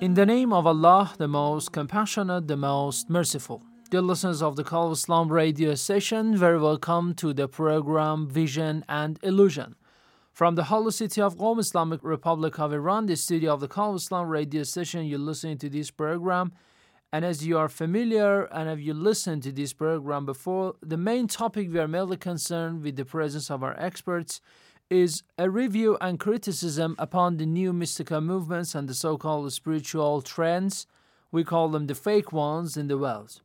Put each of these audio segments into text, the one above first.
In the name of Allah, the most compassionate, the most merciful. Dear listeners of the Call of Islam radio session, very welcome to the program Vision and Illusion. From the holy city of Qom, Islamic Republic of Iran, the studio of the Call of Islam radio station, you're listening to this program. And as you are familiar and have you listened to this program before, the main topic we are mainly concerned with the presence of our experts is a review and criticism upon the new mystical movements and the so called spiritual trends. We call them the fake ones in the world.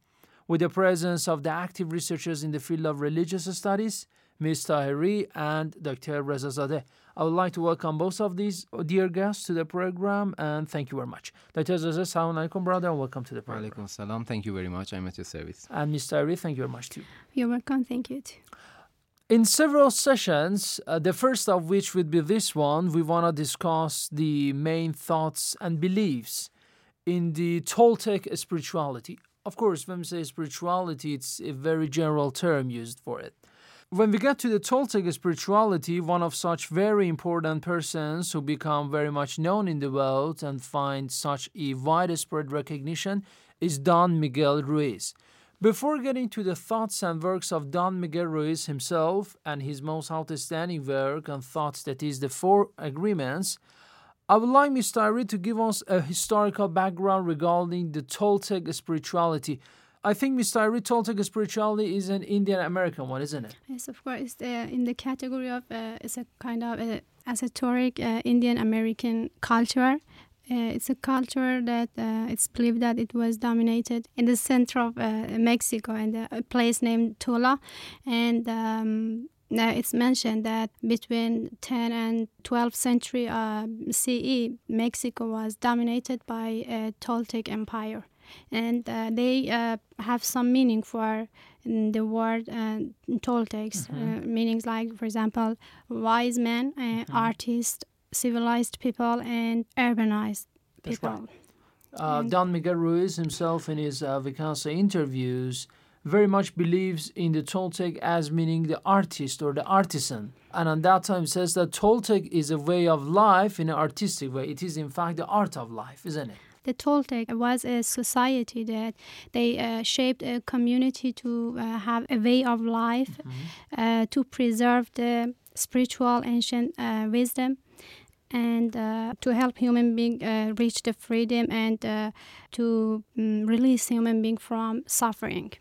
With the presence of the active researchers in the field of religious studies, Ms. Tahiri and Dr. Rezazadeh. I would like to welcome both of these dear guests to the program and thank you very much. Dr. Rezazadeh, salam alaikum, brother, and welcome to the program. Alaikum salam. Thank you very much. I'm at your service. And Ms. Tahiri, thank you very much too. You're welcome. Thank you too. In several sessions, uh, the first of which would be this one, we want to discuss the main thoughts and beliefs in the Toltec spirituality. Of course, when we say spirituality, it's a very general term used for it. When we get to the Toltec spirituality, one of such very important persons who become very much known in the world and find such a widespread recognition is Don Miguel Ruiz. Before getting to the thoughts and works of Don Miguel Ruiz himself and his most outstanding work and thoughts, that is, the Four Agreements, I would like Mr. Ari to give us a historical background regarding the Toltec spirituality. I think Mr. Ari, Toltec spirituality is an Indian American one, isn't it? Yes, of course. Uh, in the category of uh, it's a kind of a esoteric uh, Indian American culture. Uh, it's a culture that uh, it's believed that it was dominated in the center of uh, Mexico in a place named Tula, and um, it's mentioned that between 10 and 12th century uh, CE, Mexico was dominated by a Toltec empire. And uh, they uh, have some meaning for the word Toltecs, Mm-hmm. meanings like, for example, wise men, Mm-hmm. artists, civilized people, and urbanized people. right. Uh, Don Miguel Ruiz himself, in his uh, Vicasa interviews, very much believes in the Toltec as meaning the artist or the artisan. And on that time says that Toltec is a way of life in an artistic way. It is, in fact, the art of life, isn't it? The Toltec was a society that they uh, shaped a community to uh, have a way of life, uh, to preserve the spiritual ancient uh, wisdom, and uh, to help human being uh, reach the freedom and uh, to mm, release human being from suffering.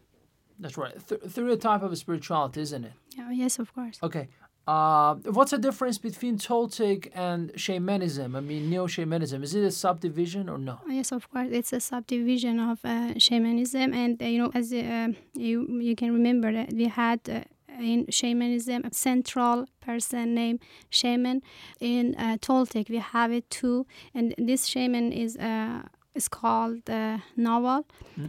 That's right. Th- through a type of spirituality, isn't it? Yeah, yes, of course. Okay. Uh, what's the difference between Toltec and shamanism? I mean, neo shamanism. Is it a subdivision or no? Yes, of course, it's a subdivision of uh, shamanism, and uh, you know, as you you can remember that we had uh, in shamanism a central person named shaman. In uh, Toltec, we have it too, and this shaman is. Uh, is called uh, nagual,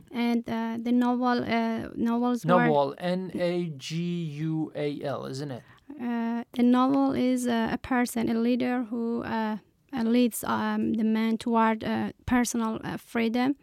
and uh, the nagual uh, naguals were Nagual, N A G U A L, isn't it? uh, the nagual is uh, a person, a leader who uh, uh, leads um, the man toward uh, personal uh, freedom,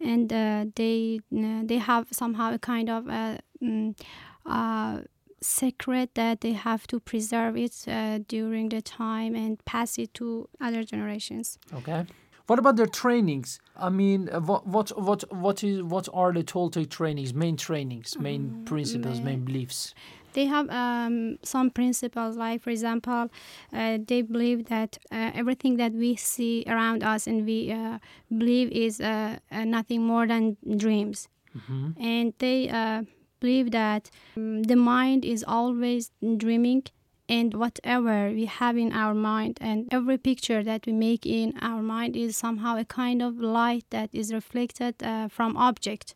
and uh, they uh, they have somehow a kind of uh, mm, uh, secret that they have to preserve it uh, during the time and pass it to other generations. Okay. What about their trainings? I mean, uh, what what what what is what are the Toltec trainings? Main trainings, main principles, main beliefs. they have um, some principles like for example uh, they believe that uh, everything that we see around us and we uh, believe is uh, uh, nothing more than dreams and they uh, believe that um, the mind is always dreaming and whatever we have in our mind and every picture that we make in our mind is somehow a kind of light that is reflected uh, from object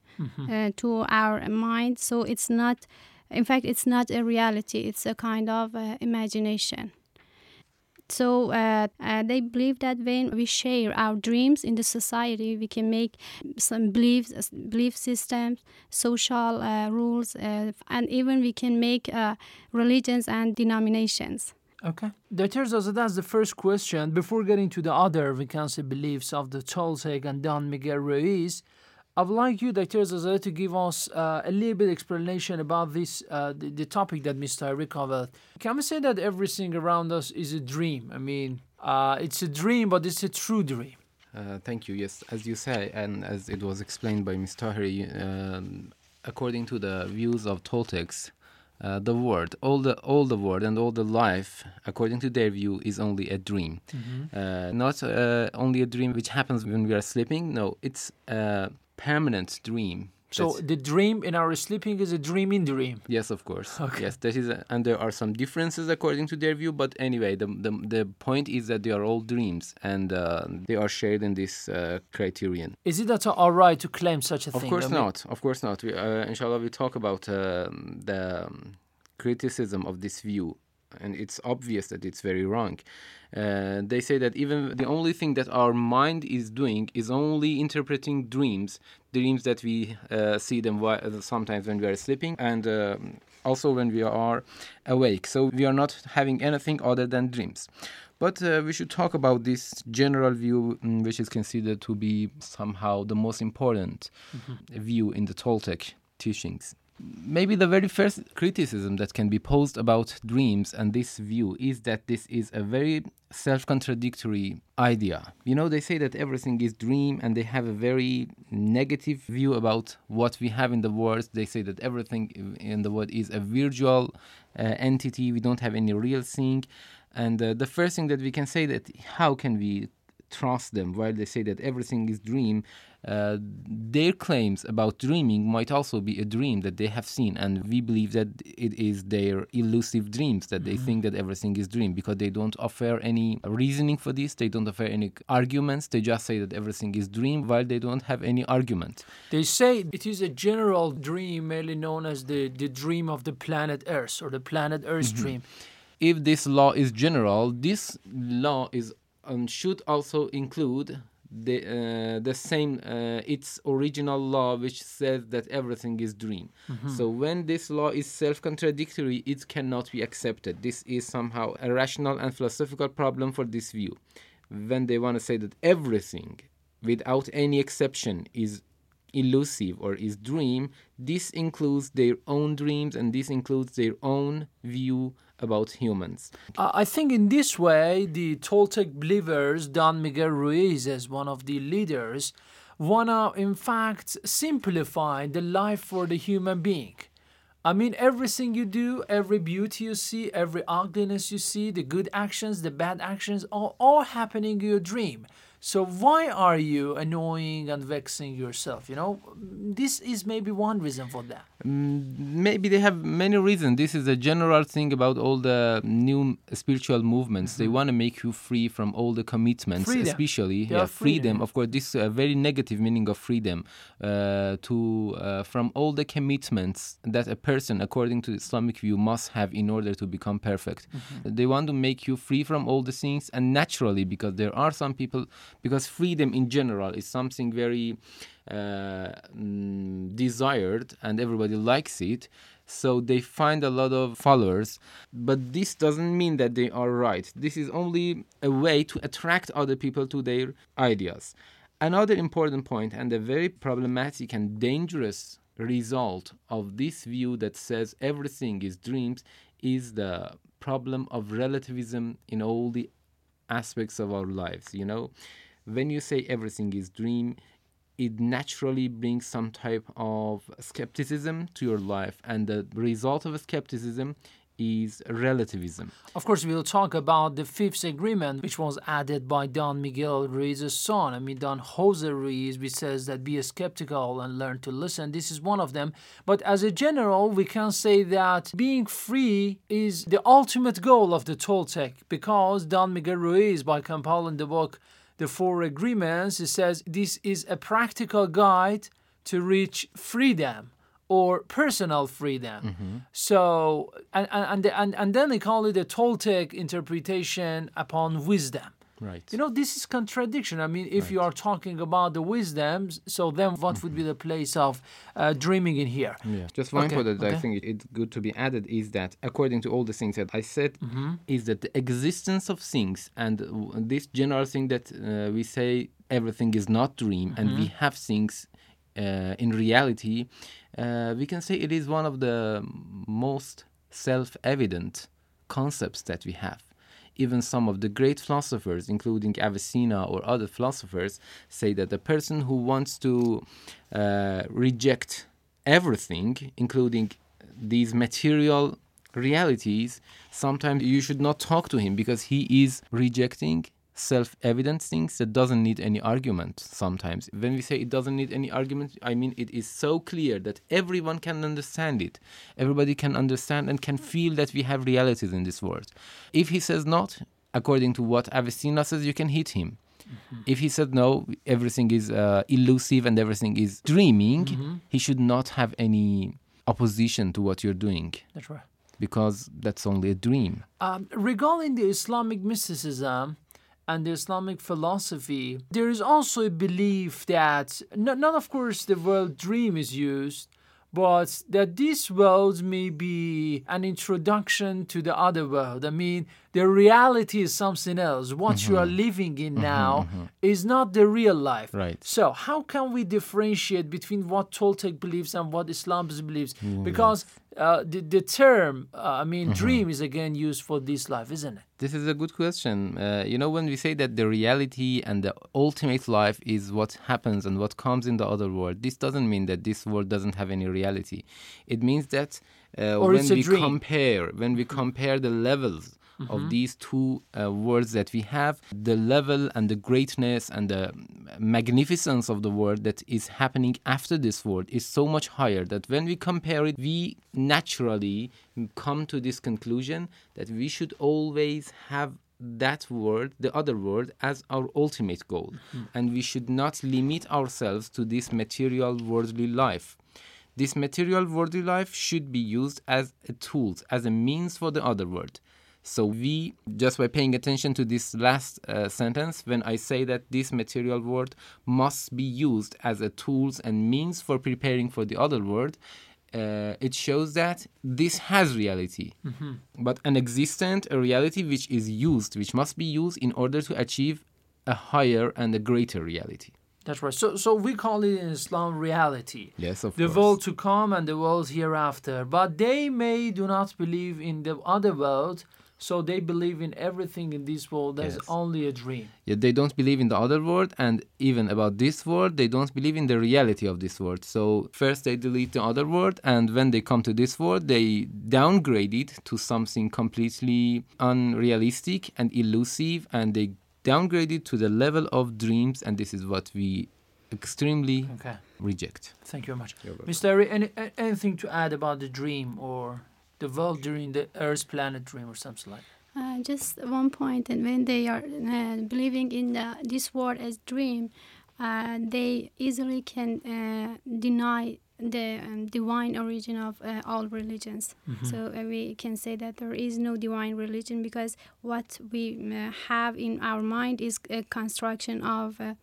uh, to our mind. So it's not in fact it's not a reality. It's a kind of uh, imagination so uh, uh, they believe that when we share our dreams in the society, we can make some beliefs, belief systems, social uh, rules, uh, and even we can make uh, religions and denominations. Okay. Dr. Zaza, that's the first question. Before getting to the other vacancy beliefs of the Toltec and Don Miguel Ruiz, I would like you, Dr. Zaza, to give us uh, a little bit explanation about this, uh, the, the topic that Mr. Eric covered. Can we say that everything around us is a dream? I mean, uh, it's a dream, but it's a true dream. Uh, thank you. Yes, as you say, and as it was explained by Mr. Tahiri, um, according to the views of Toltecs, uh, the world, all the all the world and all the life, according to their view, is only a dream. Uh, not uh, only a dream which happens when we are sleeping. No, it's a permanent dream. So That's- the dream in our sleeping is a dreaming dream. Yes, of course. Okay. Yes, that is, a, and there are some differences according to their view. But anyway, the the, the point is that they are all dreams, and uh, they are shared in this uh, criterion. Is it at all right to claim such a Of thing? Of course not. Of course not. We, uh, inshallah, we talk about um, the um, criticism of this view, and it's obvious that it's very wrong. Uh, they say that even the only thing that our mind is doing is only interpreting dreams, dreams that we uh, see them uh, sometimes when we are sleeping and um also when we are awake. So we are not having anything other than dreams. But uh, we should talk about this general view, mm, which is considered to be somehow the most important view in the Toltec teachings. Maybe the very first criticism that can be posed about dreams and this view is that this is a very self contradictory idea. You know, they say that everything is dream and they have a very negative view about what we have in the world. They say that everything in the world is a virtual uh, entity, we don't have any real thing. And uh, the first thing that we can say that how can we trust them while they say that everything is dream uh, their claims about dreaming might also be a dream that they have seen and we believe that it is their elusive dreams that they think that everything is dream because they don't offer any reasoning for this they don't offer any arguments they just say that everything is dream while they don't have any argument. They say it is a general dream, mainly known as the, the dream of the planet Earth or the planet Earth dream. if this law is general, this law is um, should also include the uh, the same uh, its original law, which says that everything is dream. So when this law is self-contradictory, it cannot be accepted. This is somehow a rational and philosophical problem for this view. When they want to say that everything, without any exception, is elusive or is dream, this includes their own dreams and this includes their own view about humans. I think in this way, the Toltec believers, Don Miguel Ruiz as one of the leaders, wanna in fact simplify the life for the human being. I mean, everything you do, every beauty you see, every ugliness you see, the good actions, the bad actions, are all happening in your dream. So why are you annoying and vexing yourself? You know, this is maybe one reason for that. Mm, Maybe they have many reasons. This is a general thing about all the new spiritual movements. They want to make you free from all the commitments, Freedom. especially Yeah, freedom. freedom. Of course, this is a very negative meaning of freedom. Uh, to uh, from all the commitments that a person, according to Islamic view, must have in order to become perfect. They want to make you free from all the things, and naturally, because there are some people, because freedom in general is something very uh, mm, desired and everybody likes it. So they find a lot of followers. But this doesn't mean that they are right. This is only a way to attract other people to their ideas. Another important point and a very problematic and dangerous result of this view that says everything is dreams is the problem of relativism in all the aspects of our lives you know? When you say everything is dream it naturally brings some type of skepticism to your life, and the result of skepticism is relativism. Of course, we'll talk about the fifth agreement, which was added by Don Miguel Ruiz's son. I mean, Don Jose Ruiz, which says that be skeptical and learn to listen. This is one of them. But as a general, we can say that being free is the ultimate goal of the Toltec because Don Miguel Ruiz, by compiling the book, The Four Agreements, he says this is a practical guide to reach freedom or personal freedom. Mm-hmm. So, and, and, and, and then they call it a Toltec interpretation upon wisdom. Right. You know, this is contradiction. I mean, if you are talking about the wisdoms, so then what would be the place of uh, dreaming in here? Yeah. Just one Okay, point that I think it's good to be added is that according to all the things that I said, Mm-hmm. is that the existence of things and this general thing that uh, we say everything is not dream and we Mm-hmm. have things in reality, uh, we can say it is one of the most self-evident concepts that we have. Even some of the great philosophers, including Avicenna or other philosophers, say that the person who wants to uh, reject everything, including these material realities, sometimes you should not talk to him because he is rejecting self-evident things that doesn't need any argument sometimes. When we say it doesn't need any argument i mean it is so clear that everyone can understand it. Everybody can understand and can feel that we have realities in this world. If he says not according to what avicenna says you can hit him. If he said no everything is uh, elusive and everything is dreaming he should not have any opposition to what you're doing. That's right. because that's only a dream. Um, regarding the Islamic mysticism and the Islamic philosophy, there is also a belief that not, not of course the word dream is used, but that this world may be an introduction to the other world. I mean, the reality is something else. What you are mm-hmm. living in mm-hmm, now mm-hmm. is not the real life. Right. So, how can we differentiate between what Toltec believes and what Islam believes? Because uh, the, the term, uh, I mean, dream is again used for this life, isn't it? This is a good question. Uh, you know, when we say that the reality and the ultimate life is what happens and what comes in the other world, this doesn't mean that this world doesn't have any reality. It means that uh, when we dream. compare, when we compare the levels of these two uh, worlds that we have, the level and the greatness and the magnificence of the world that is happening after this world is so much higher that when we compare it, we naturally come to this conclusion that we should always have that world, the other world, as our ultimate goal. And we should not limit ourselves to this material worldly life. This material worldly life should be used as a tool, as a means for the other world. So we, just by paying attention to this last uh, sentence, when I say that this material world must be used as a tools and means for preparing for the other world, uh, it shows that this has reality, but an existent a reality which is used, which must be used in order to achieve a higher and a greater reality. That's right. So, so we call it in Islam reality. Yes, of the course. world to come and the world hereafter. But they may do not believe in the other world, so they believe in everything in this world as Yes. only a dream. Yet they don't believe in the other world, and even about this world, they don't believe in the reality of this world. So first they delete the other world, and when they come to this world, they downgrade it to something completely unrealistic and elusive, and they downgrade it to the level of dreams, and this is what we extremely Okay. reject. Thank you very much. Mr. Ari, any, anything to add about the dream or the world during the Earth planet dream or something like? Uh, just one point, and when they are uh, believing in the, this world as dream, uh, they easily can uh, deny the um, divine origin of uh, all religions. So uh, we can say that there is no divine religion because what we uh, have in our mind is a construction of uh,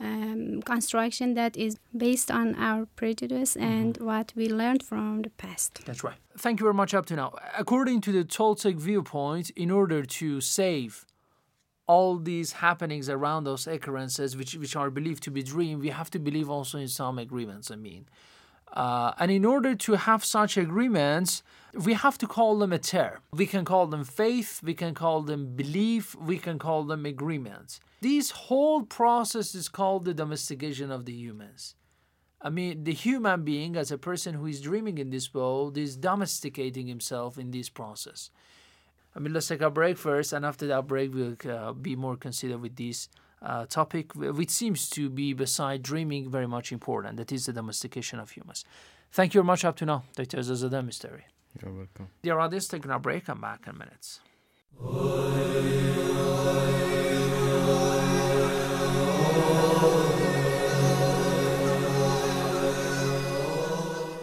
um, construction that is based on our prejudice and what we learned from the past. That's right. Thank you very much up to now. According to the Toltec viewpoint, in order to save all these happenings around us, occurrences which, which are believed to be dream, we have to believe also in some agreements. I mean, Uh, and in order to have such agreements, we have to call them a term. We can call them faith, we can call them belief, we can call them agreements. This whole process is called the domestication of the humans. I mean, the human being, as a person who is dreaming in this world, is domesticating himself in this process. I mean, let's take a break first, and after that break, we'll uh, be more considered with this uh, topic, which seems to be, beside dreaming, very much important. That is the domestication of humans. Thank you very much up to now, Dr. Rezazadeh Mystery. You're welcome. Dear audience, taking a break. I'm back in minutes.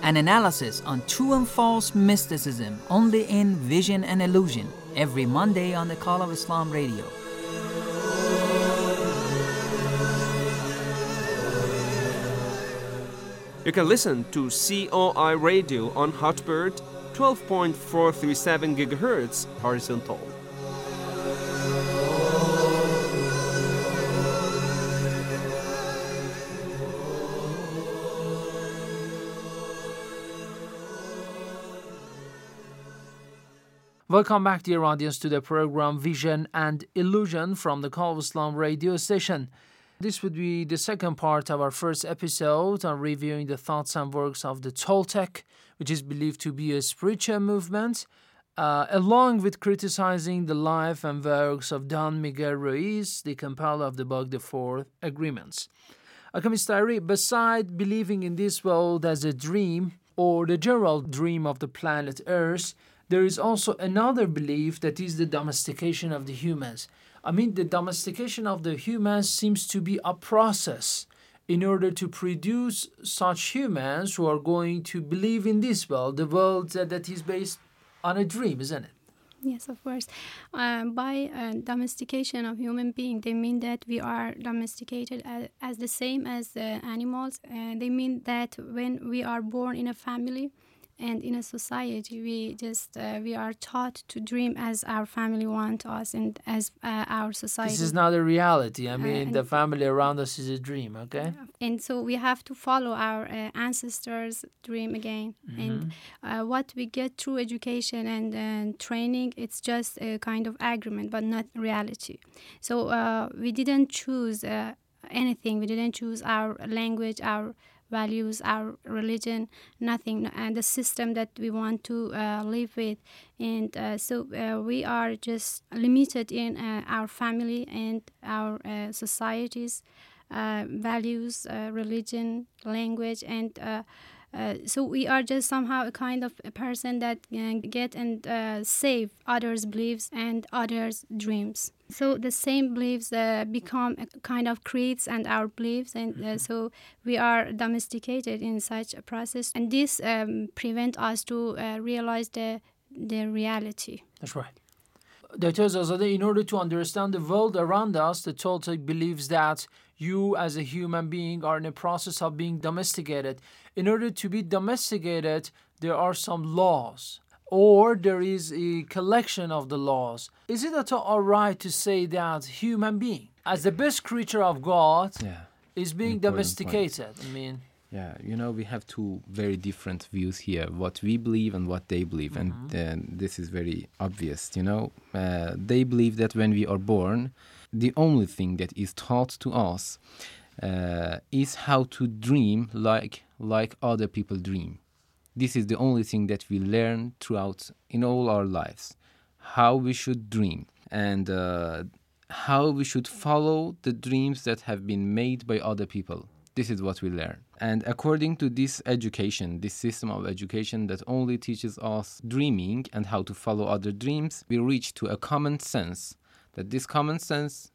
An analysis on true and false mysticism only in Vision and Illusion every Monday on the Call of Islam radio. You can listen to COI radio on Hotbird 12.437 GHz horizontal. Welcome back, dear audience, to the program Vision and Illusion from the Call of Islam radio station. This would be the second part of our first episode on reviewing the thoughts and works of the Toltec, which is believed to be a spiritual movement, uh, along with criticizing the life and works of Don Miguel Ruiz, the compiler of the book The Four Agreements. Alchemist beside believing in this world as a dream, or the general dream of the planet Earth, there is also another belief that is the domestication of the humans. I mean, the domestication of the humans seems to be a process in order to produce such humans who are going to believe in this world, the world that, is based on a dream, isn't it? Yes, of course. Uh, by uh, domestication of human being, they mean that we are domesticated as, as the same as uh, animals. they mean that when we are born in a family, and in a society we just uh, we are taught to dream as our family want us and as uh, our society this is not a reality. I uh, mean the family around us is a dream okay? And so we have to follow our uh, ancestors dream again. Mm-hmm. and uh, what we get through education and, and training it's just a kind of agreement but not reality. So uh, we didn't choose anything. We didn't choose our language our values, our religion, nothing, and the system that we want to uh, live with. And uh, so uh, we are just limited in uh, our family and our uh, societies, uh, values, religion, language, and uh, so we are just somehow a kind of a person that can get and uh, save others' beliefs and others' dreams. So the same beliefs uh, become a kind of creeds and our beliefs, and uh, mm-hmm. so we are domesticated in such a process, and this um, prevent us to uh, realize the the reality. That's right. Dr. Rezazadeh, in order to understand the world around us, the Toltec believes that you as a human being are in a process of being domesticated. In order to be domesticated, there are some laws or there is a collection of the laws. Is it at all right to say that human being, as the best creature of God, yeah. is being Important domesticated? Point. I mean, yeah, you know, we have two very different views here what we believe and what they believe. Mm-hmm. And uh, this is very obvious, you know. Uh, they believe that when we are born, the only thing that is taught to us uh, is how to dream like like other people dream. This is the only thing that we learn throughout in all our lives, how we should dream and uh, how we should follow the dreams that have been made by other people. This is what we learn. And according to this education, this system of education that only teaches us dreaming and how to follow other dreams, we reach to a common sense that this common sense,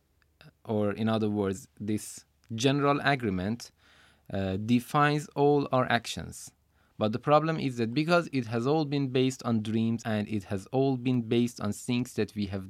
or in other words, this general agreement, uh, defines all our actions. But the problem is that because it has all been based on dreams and it has all been based on things that we have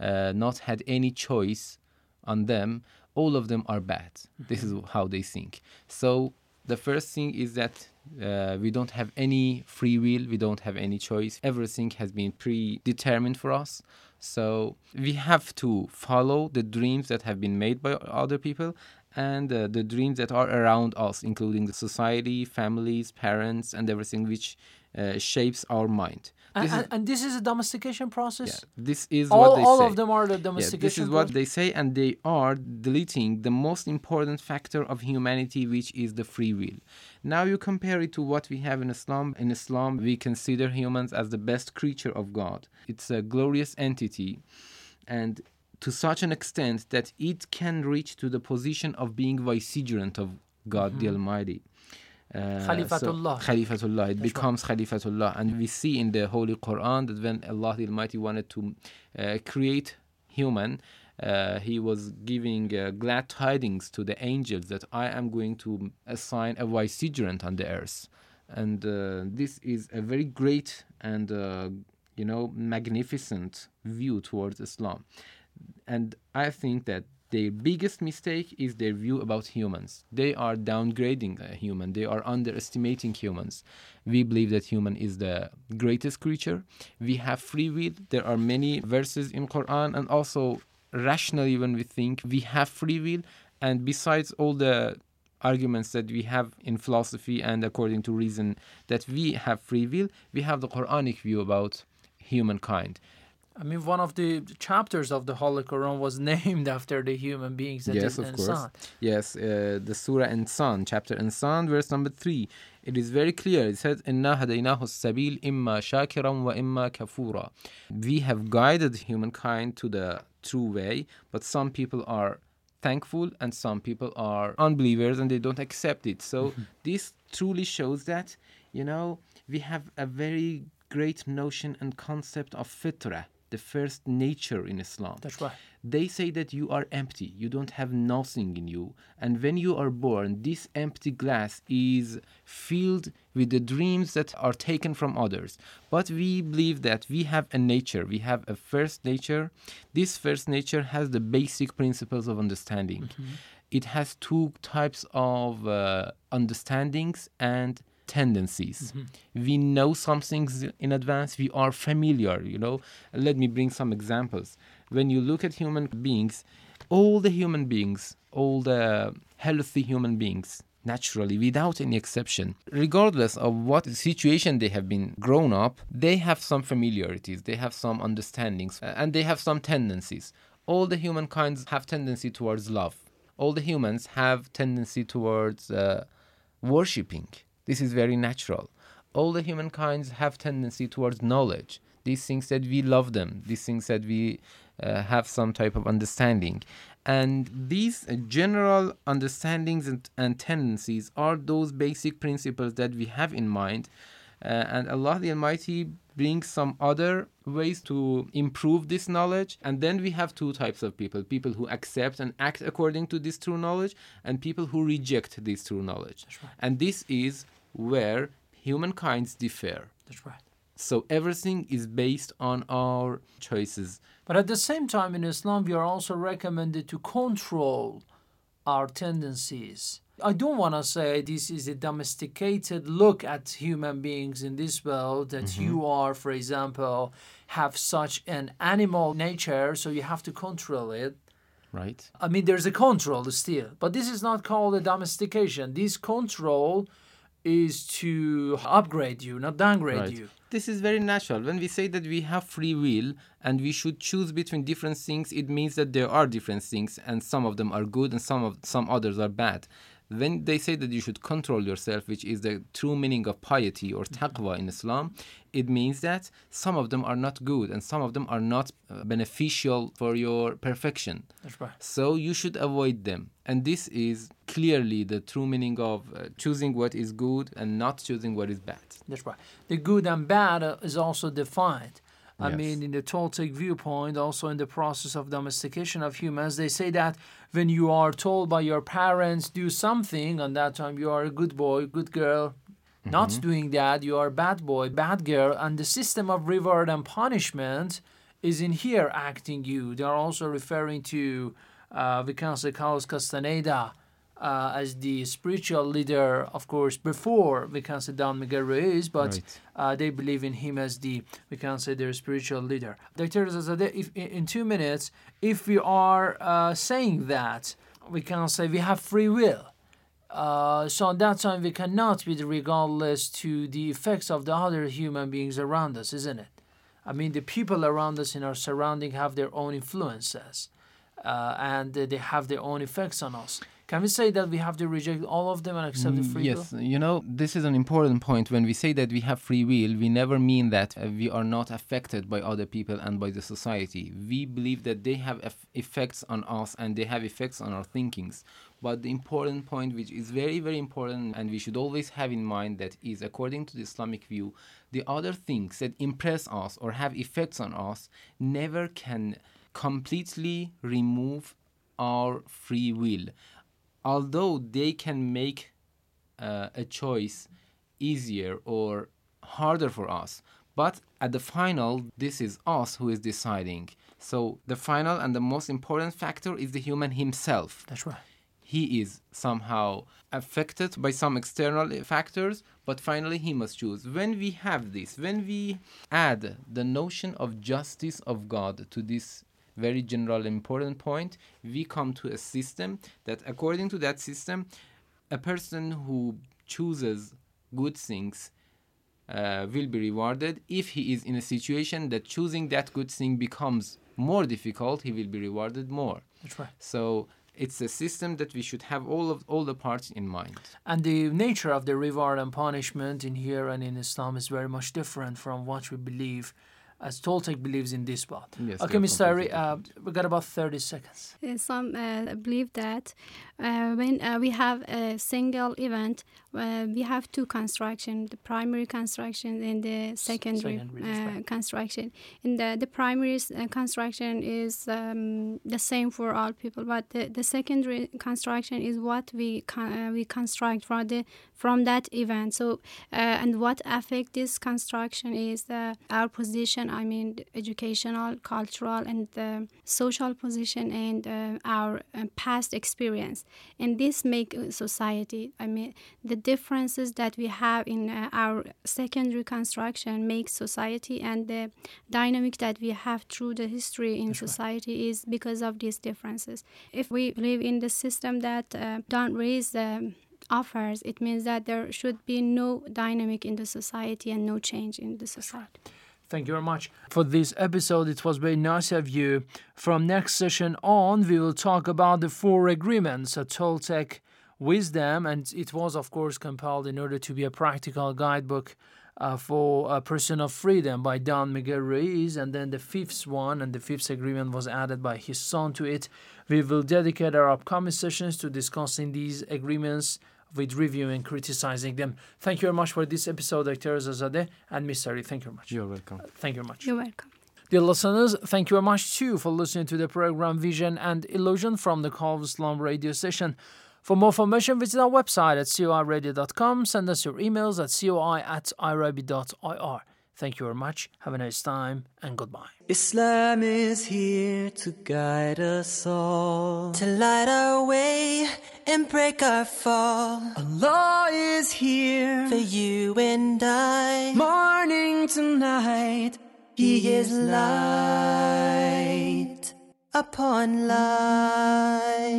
uh, not had any choice on them, all of them are bad. Mm-hmm. This is how they think. So the first thing is that uh, we don't have any free will, we don't have any choice. Everything has been predetermined for us. So we have to follow the dreams that have been made by other people and uh, the dreams that are around us, including the society, families, parents, and everything which uh, shapes our mind. And, This is- and, and this is a domestication process. yeah, this is all, what they say. all say. of them are the Yeah, domestication. this is what they say, and they are deleting the most important factor of humanity, which is the free will. Now you compare it to what we have in Islam. In Islam, we consider humans as the best creature of God. It's a glorious entity, and to such an extent that it can reach to the position of being vicegerent of God the Mhm. Almighty. Uh, Khalifatullah. So, Khalifatullah. It That's right. becomes Khalifatullah. And we see in the Holy Quran that when Allah the Almighty wanted to uh, create human, uh, He was giving uh, glad tidings to the angels that I am going to assign a vicegerent on the earth. And uh, this is a very great and, uh, you know, magnificent view towards Islam. And I think that their biggest mistake is their view about humans. They are downgrading a human. They are underestimating humans. We believe that human is the greatest creature. We have free will. There are many verses in Quran and also rationally when we think we have free will and besides all the arguments that we have in philosophy and according to reason that we have free will, we have the Quranic view about humankind. I mean, one of the chapters of the Holy Quran was named after the human beings that yes, of course. Insan. Yes, uh, the Surah Insan, chapter Insan, verse number three. It is very clear. It says, "Inna hadaynahu sabil imma shakiran wa imma kafura." We have guided humankind to the true way, but some people are thankful and some people are unbelievers and they don't accept it. So this truly shows that you know we have a very great notion and concept of fitra, the first nature in Islam. That's right. They say that you are empty, you don't have nothing in you. And when you are born, this empty glass is filled with the dreams that are taken from others. But we believe that we have a nature, we have a first nature. This first nature has the basic principles of understanding. It has two types of uh, understandings and tendencies. We know some things in advance, we are familiar, you know. Let me bring some examples. When you look at human beings, all the human beings, all the healthy human beings, naturally, without any exception, regardless of what situation they have been grown up, they have some familiarities, they have some understandings, and they have some tendencies. All the humankinds have tendency towards love. All the humans have tendency towards uh, worshipping. This is very natural. All the humankinds have tendency towards knowledge. These things that we love them. These things that we uh, have some type of understanding. And these uh, general understandings and, and tendencies are those basic principles that we have in mind. Uh, and Allah the Almighty brings some other ways to improve this knowledge. And then we have two types of people people who accept and act according to this true knowledge, and people who reject this true knowledge. Right. And this is where humankinds differ. That's right. So everything is based on our choices. But at the same time, in Islam, we are also recommended to control our tendencies. I don't want to say this is a domesticated look at human beings in this world, that Mm-hmm. you are, for example, have such an animal nature, so you have to control it. Right? I mean, there's a control still, but this is not called a domestication. This control is to upgrade you, not downgrade Right. you. This is very natural. When we say that we have free will and we should choose between different things, it means that there are different things and some of them are good and some of some others are bad. When they say that you should control yourself, which is the true meaning of piety or taqwa in Islam, it means that some of them are not good and some of them are not uh, beneficial for your perfection. Right. So you should avoid them. And this is clearly the true meaning of uh, choosing what is good and not choosing what is bad. That's right. The good and bad uh, is also defined. I Yes. mean, in the Toltec viewpoint, also in the process of domestication of humans, they say that when you are told by your parents do something, and that time you are a good boy, good girl, not Mhm. doing that, you are a bad boy, bad girl, and the system of reward and punishment is in here acting you. They are also referring to, uh, we can say Carlos Castaneda uh, as the spiritual leader, of course, before we can say Don Miguel Ruiz, but Right. uh, they believe in him as the, we can say, their spiritual leader. Dr. Rezazadeh, if in in two minutes, if we are uh, saying that we can say we have free will. Uh, so at that time we cannot be regardless to the effects of the other human beings around us, isn't it? I mean, the people around us in our surrounding have their own influences, uh, and they have their own effects on us. Can we say that we have to reject all of them and accept the Mm, free yes, will? you know, this is an important point. When we say that we have free will, we never mean that uh, we are not affected by other people and by the society. We believe that they have eff- effects on us and they have effects on our thinkings. But the important point, which is very, very important, and we should always have in mind, that is according to the Islamic view, the other things that impress us or have effects on us never can completely remove our free will although they can make uh, a choice easier or harder for us but at the final this is us who is deciding. So the final and the most important factor is the human himself. That's right. he is somehow affected by some external factors but finally he must choose. When we have this when we add the notion of justice of god to this very general important point. We come to a system that according to that system a person who chooses good things uh, will be rewarded. If he is in a situation that choosing that good thing becomes more difficult he will be rewarded more. That's right. so it's a system that we should have all of all the parts in mind. And the nature of the reward and punishment in here and in Islam is very much different from what we believe, as Toltec believes in this part. Yes, okay, they're Mr. Ari, uh, we got about 30 seconds. Uh, Some uh, believe that uh, when uh, we have a single event, uh, we have two construction: the primary construction and the secondary, secondary, uh, construction. And the the primary uh, construction is um, the same for all people, but the, the secondary construction is what we con- uh, we construct from the from that event. So uh, and what affect this construction is uh, our position. I mean, educational, cultural, and the social position, and our past experience. And this make uh, society. I mean, the differences that we have in uh, our secondary construction makes society, and the dynamic that we have through the history in society is because of these differences. If we live in the system that uh, don't raise the offers, it means that there should be no dynamic in the society and no change in the society. Thank you very much for this episode. It was very nice of you. From next session on, we will talk about the four agreements, a Toltec wisdom, and it was, of course, compiled in order to be a practical guidebook uh, for a person of freedom by Don Miguel Ruiz. And then the fifth one and the fifth agreement was added by his son to it. We will dedicate our upcoming sessions to discussing these agreements with reviewing, criticizing them. Thank you very much for this episode, Dr. Rezazadeh and Mr. Ari. Thank you very much. you're welcome Thank you very much. You're welcome. Dear listeners, thank you very much too for listening to the program Vision and Illusion from the Call of Islam radio station. For more information, visit our website at coiradio.com. Send us your emails at coi at irabi.ir. Thank you very much. Have a nice time and goodbye. Islam is here to guide us all, to light our way and break our fall. Allah is here for you and I, morning to night. He is light upon light.